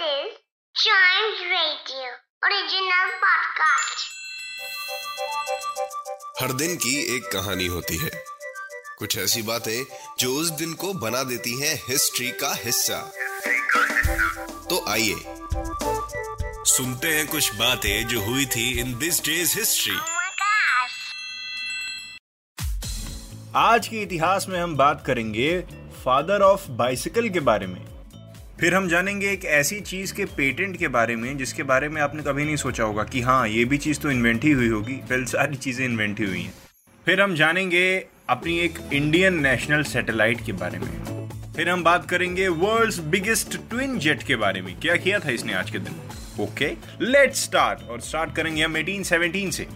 is Giant Radio original podcast. हर दिन की एक कहानी होती है कुछ ऐसी बातें जो उस दिन को बना देती हैं हिस्ट्री का हिस्सा तो आइए सुनते हैं कुछ बातें जो हुई थी इन दिस डेज़ हिस्ट्री. आज के इतिहास में हम बात करेंगे फादर ऑफ़ बाइसिकल के बारे में फिर हम जानेंगे एक ऐसी चीज़ के पेटेंट के बारे में, जिसके बारे में आपने कभी नहीं सोचा होगा कि हाँ ये भी चीज़ तो इन्वेंट ही हुई होगी। फिर सारी चीज़ें इन्वेंट ही हुई हैं। फिर हम जानेंगे अपनी एक इंडियन नेशनल सैटेलाइट के बारे में। फिर हम बात करेंगे वर्ल्ड्स बिगेस्ट ट्विन जेट के बारे में। क्या किया था इसने आज के दिन? ओके लेट्स स्टार्ट और स्टार्ट करेंगे हम 1817 से।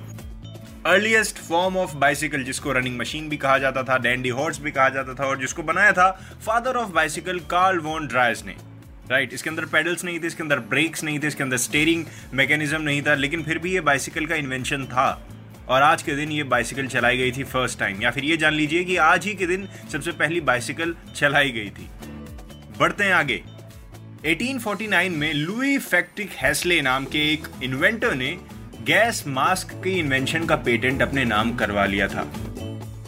अर्लीस्ट फॉर्म ऑफ़ बाइसिकल जिसको रनिंग मशीन भी कहा जाता था डैंडी हॉर्स भी कहा जाता था और जिसको बनाया था father of bicycle Karl von Drais ने राइट right, इसके अंदर पेडल्स नहीं थे इसके अंदर ब्रेक्स नहीं थे इसके अंदर स्टेयरिंग मैकेनिज्म नहीं था लेकिन फिर भी ये बाइसिकल का इन्वेंशन था। और आज के दिन ये बाइसिकल चलाई गई थी फ़र्स्ट टाइम या फिर ये जान लीजिए कि आज ही के दिन सबसे पहली बाइसिकल चलाई गई थी। बढ़ते हैं आगे। 1849 में लुई फैक्टिक हैसले नाम के एक इन्वेंटर ने गैस मास्क की इन्वेंशन का पेटेंट अपने नाम करवा लिया था।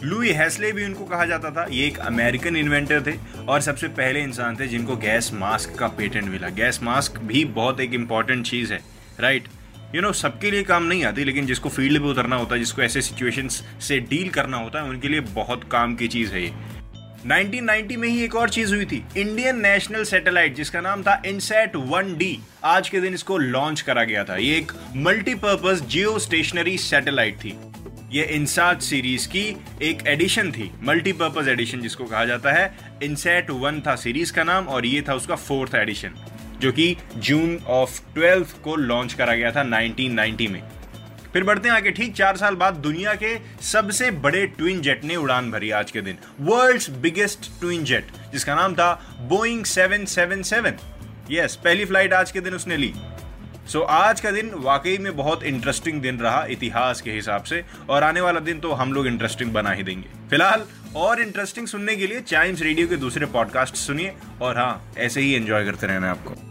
लुई हैसले भी उनको कहा जाता था, ये एक अमेरिकन इन्वेंटर थे और सबसे पहले इंसान थे जिनको गैस मास्क का पेटेंट मिला। गैस मास्क भी बहुत एक इंपॉर्टेंट चीज़ है राइट यू नो सबके लिए काम नहीं आती, लेकिन जिसको फ़ील्ड पे उतरना होता है जिसको ऐसे सिचुएशंस से डील करना होता है, उनके लिए बहुत काम की चीज़ है ये। 1990 में ही एक और चीज़ हुई थी, इंडियन नेशनल सैटेलाइट, जिसका नाम था इनसेट 1D आज के दिन इसको लॉन्च करा गया था। ये एक मल्टीपर्पज जियो स्टेशनरी सैटेलाइट थी। ये इनसाट सीरीज़ की एक एडिशन थी मल्टीपर्पज एडिशन जिसको कहा जाता है। इनसेट वन था सीरीज़ का नाम और ये था उसका फोर्थ एडिशन जो कि जून ऑफ़ ट्वेल्थ को लॉन्च करा गया था 1990 में। फिर बढ़ते हैं आगे ठीक चार साल बाद दुनिया के सबसे बड़े ट्विन जेट ने उड़ान भरी आज के दिन। वर्ल्ड्स बिगेस्ट ट्विन जेट जिसका नाम था बोइंग 777 यस पहली फ़्लाइट आज के दिन उसने ली। सो so, आज का दिन वाकई में बहुत इंटरेस्टिंग दिन रहा इतिहास के हिसाब से और आने वाला दिन तो हम लोग इंटरेस्टिंग बना ही देंगे। फ़िलहाल और इंटरेस्टिंग सुनने के लिए चाइम्स रेडियो के दूसरे पॉडकास्ट सुनिए और हाँ ऐसे ही एंजॉय करते रहना आपको।